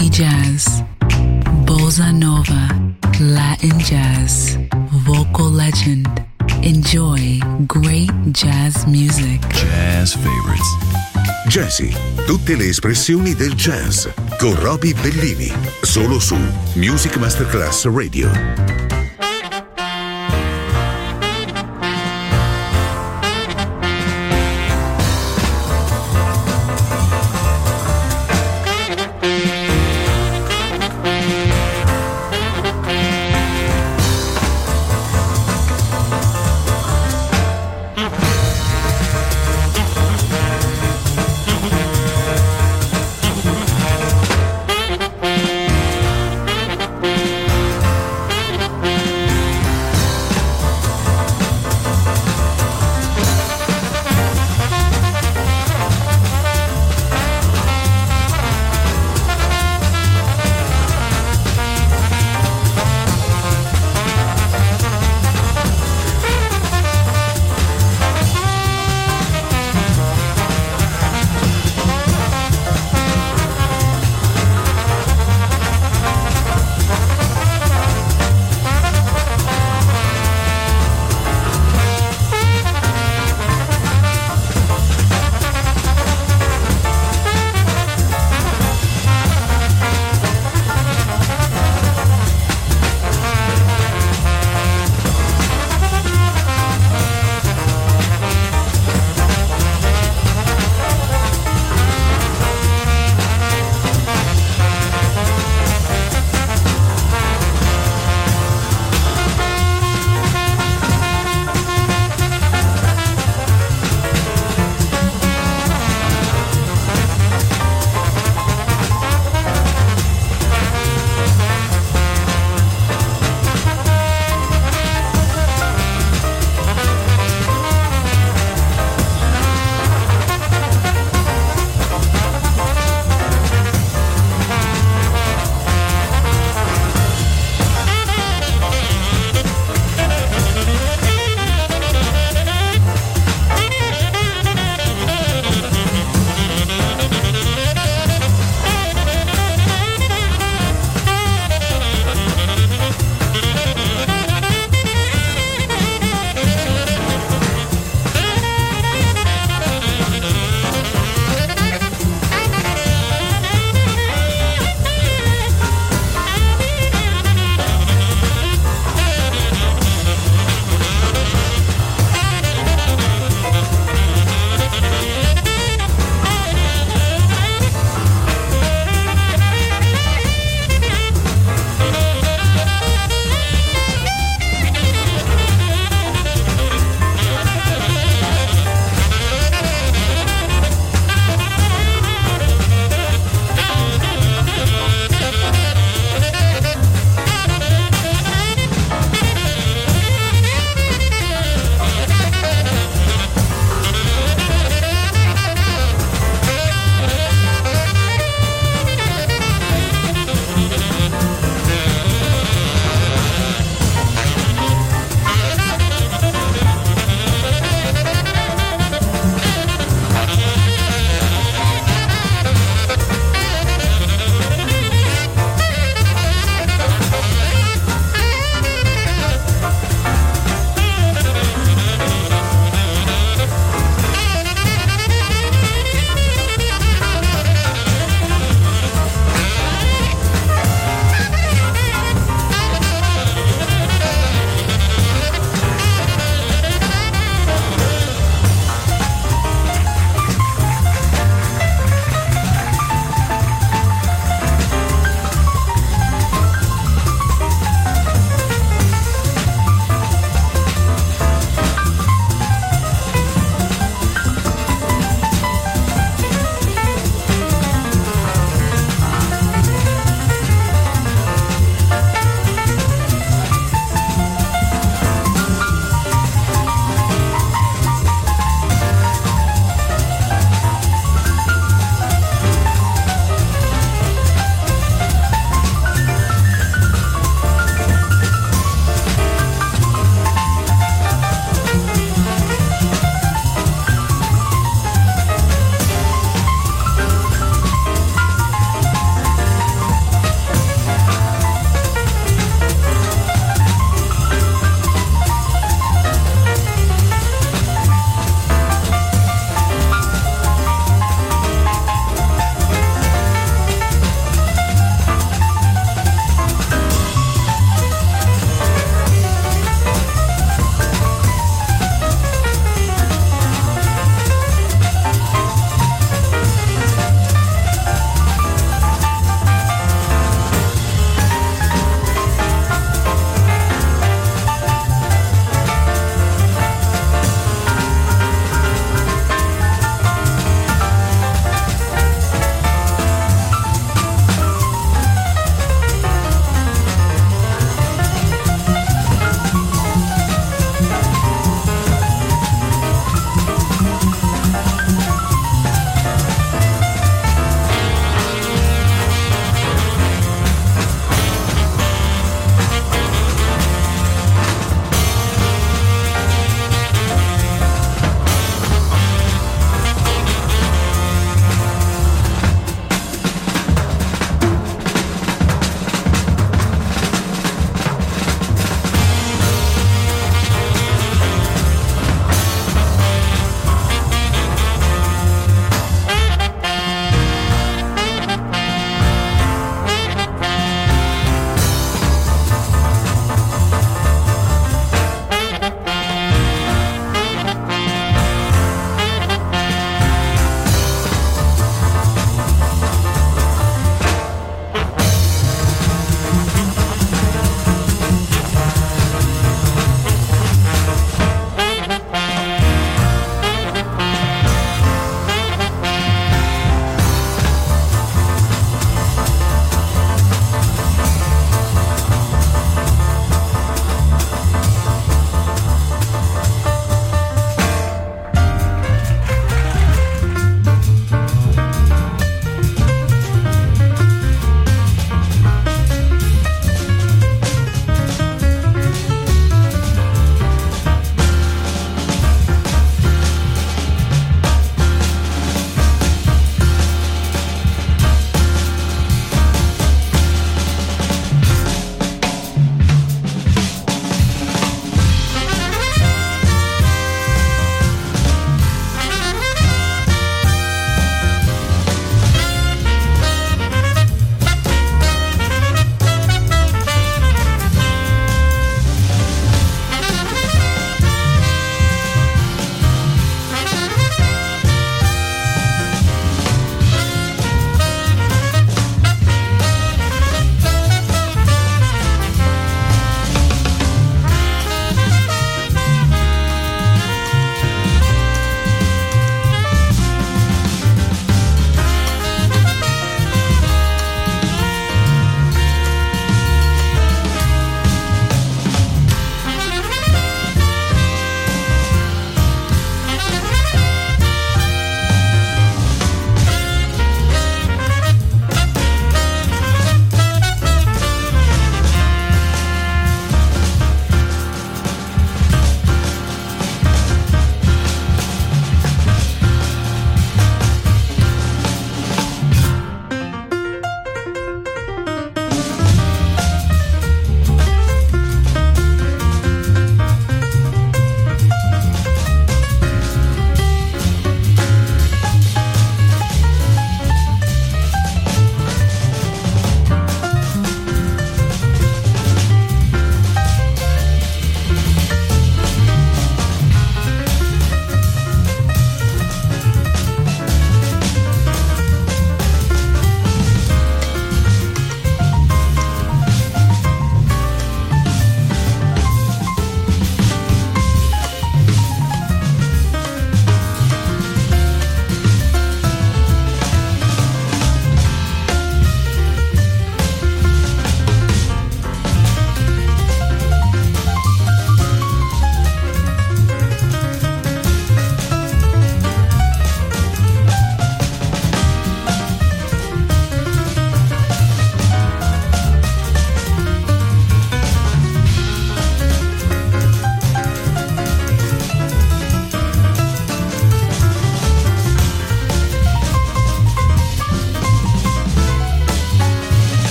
Healthy jazz, bossa nova, Latin jazz, vocal legend. Enjoy great jazz music. Jazz favorites. Jazzy, tutte le espressioni del jazz con Roby Bellini, solo su Music Masterclass Radio.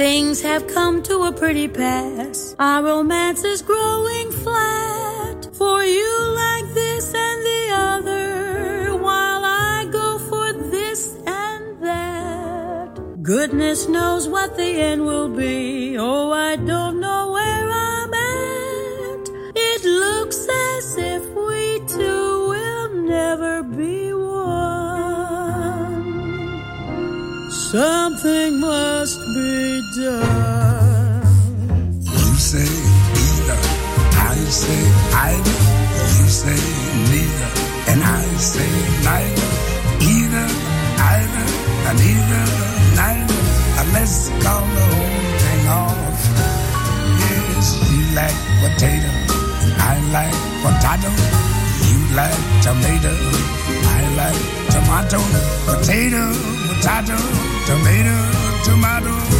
Things have come to a pretty pass. Our romance is growing flat. For you like this and the other, while I go for this and that. Goodness knows what the end will be. Oh, I don't know where I'm at. It looks as if we two will never be one. Something must done. You say either, I say either. You say neither, and I say neither. Either, either, and either, neither. And let's call the whole thing off. Yes, you like potato, I like potato. You like tomato, I like tomato. Potato, potato, tomato, tomato.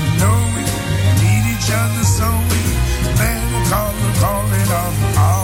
so we better call the call it off,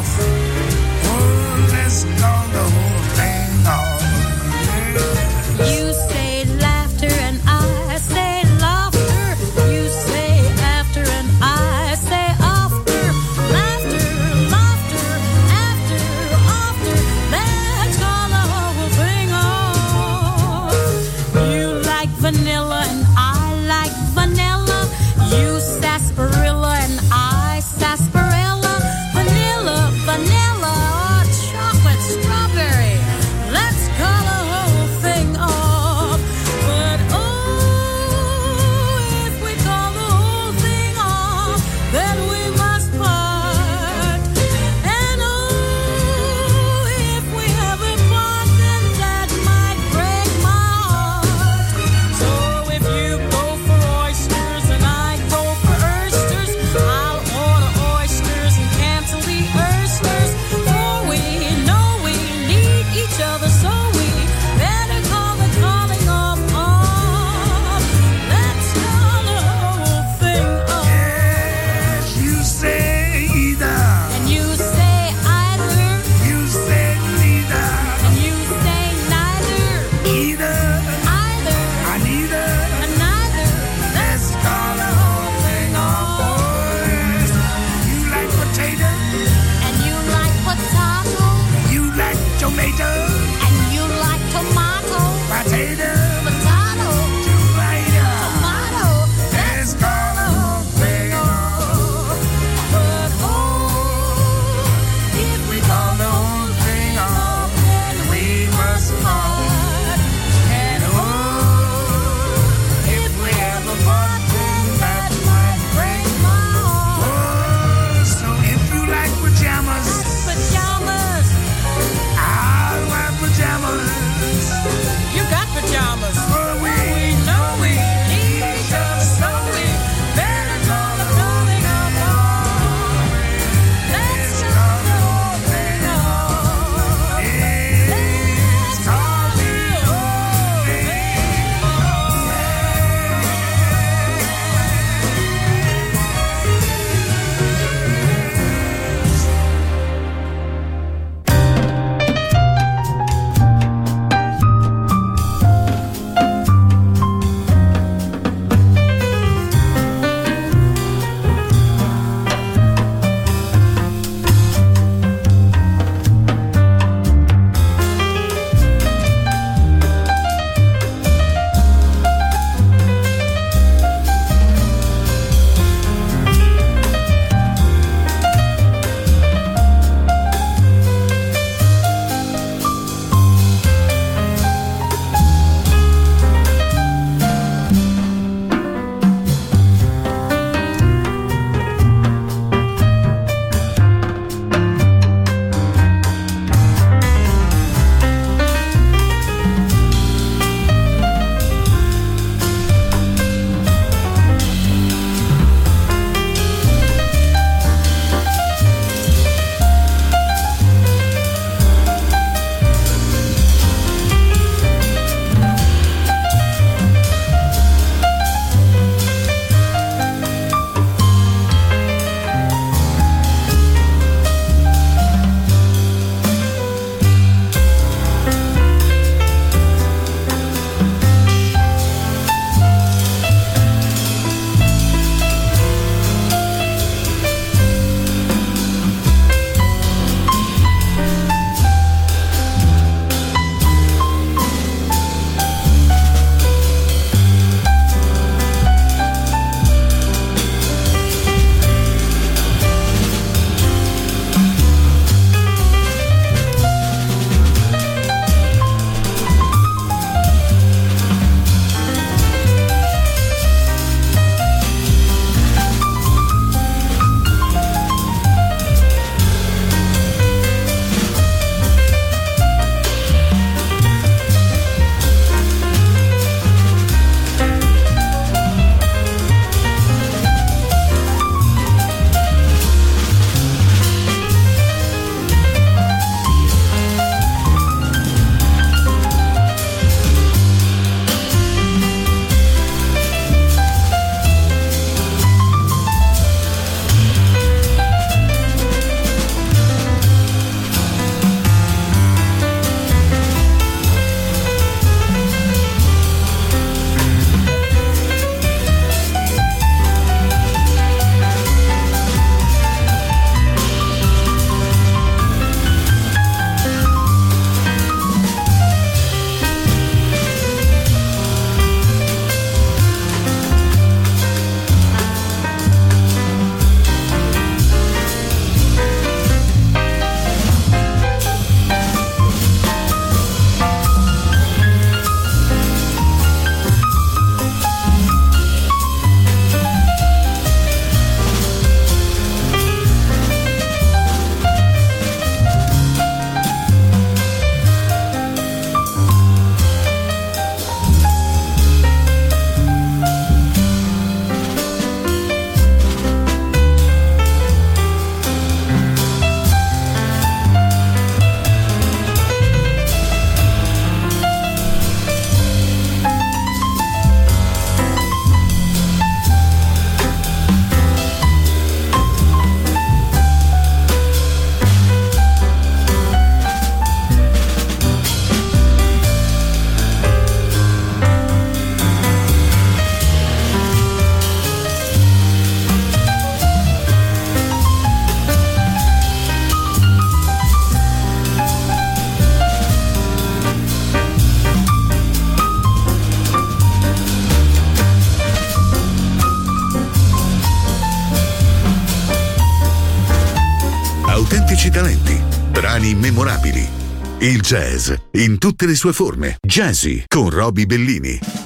Il jazz in tutte le sue forme. Jazzy con Roby Bellini.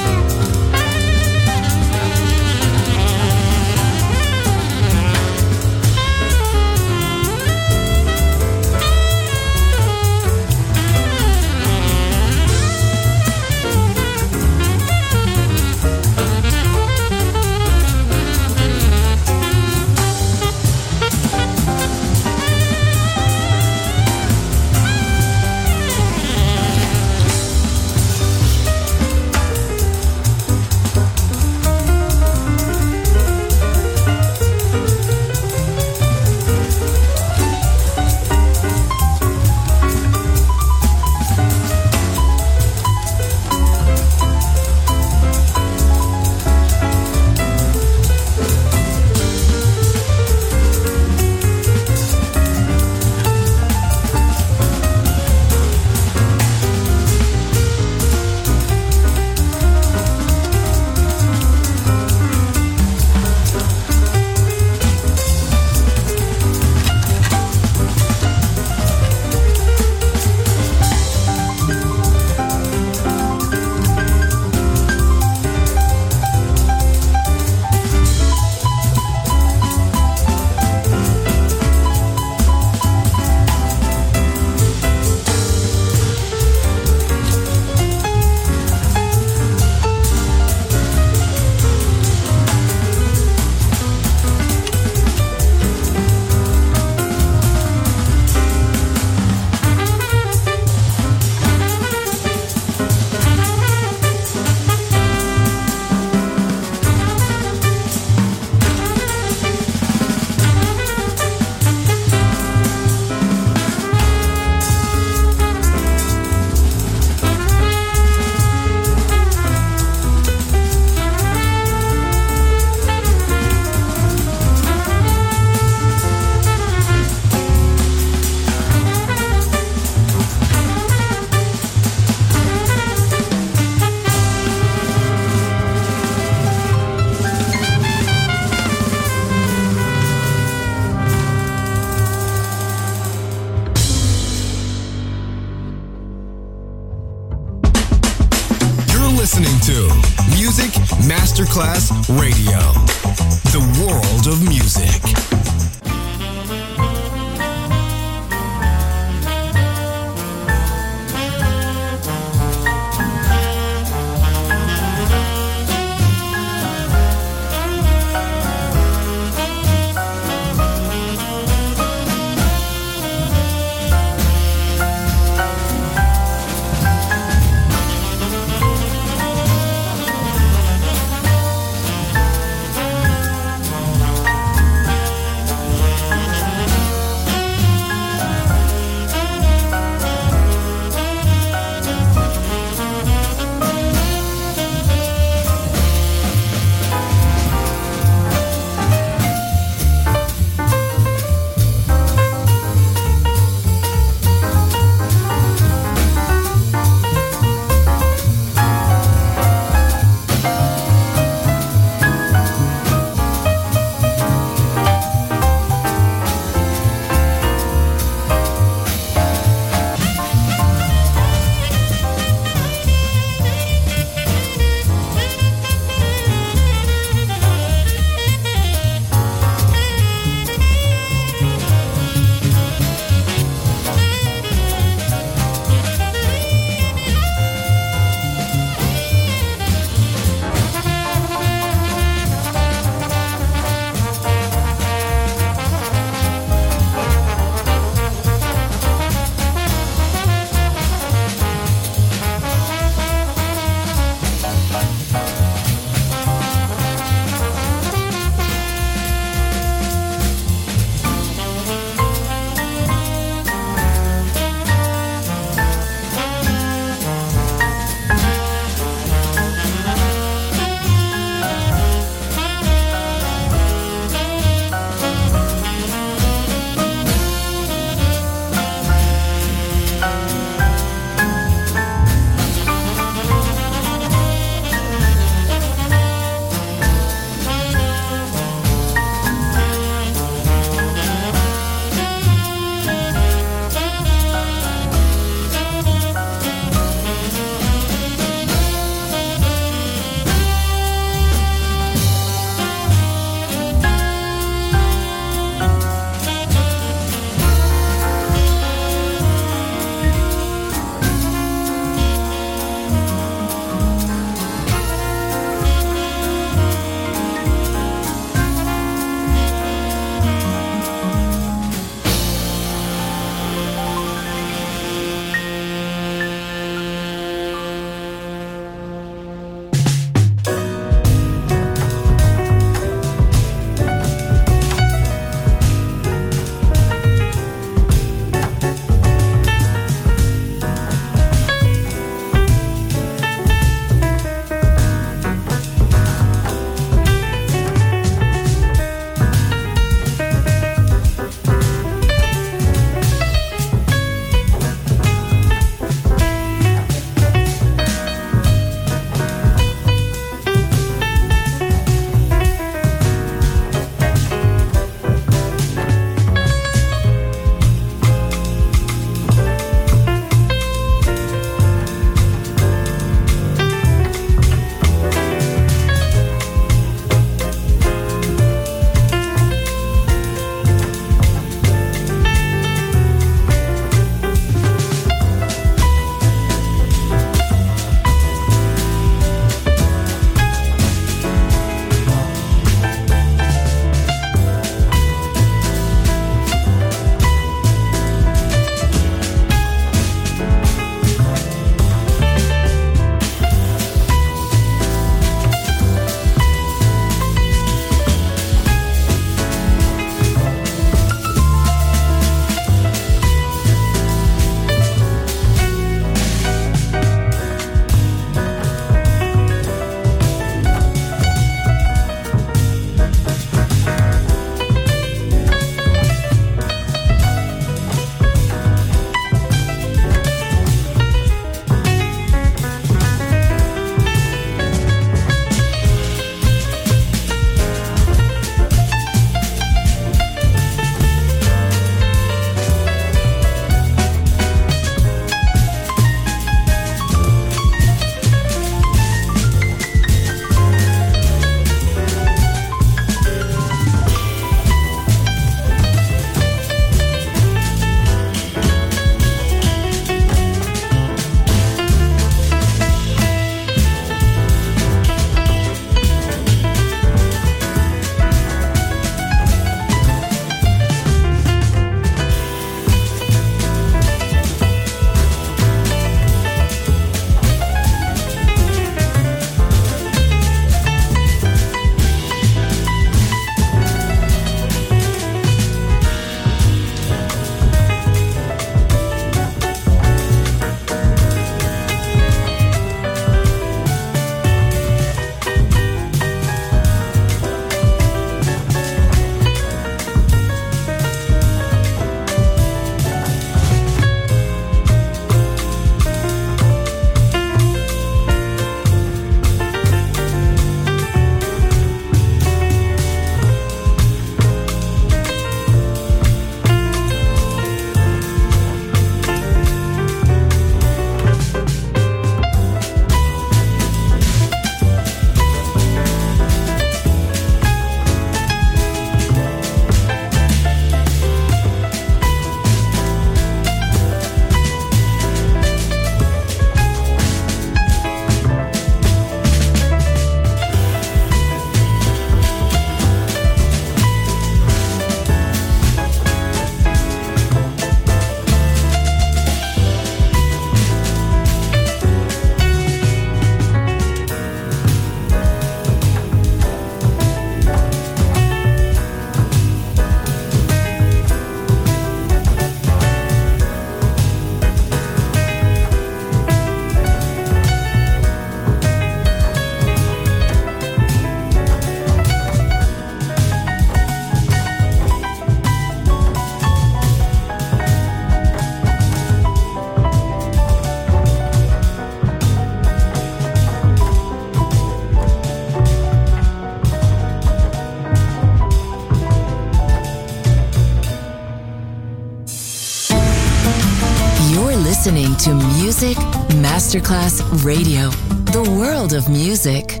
Masterclass Radio, the world of music.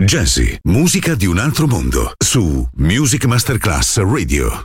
Jazzy, musica di un altro mondo, su Music Masterclass Radio.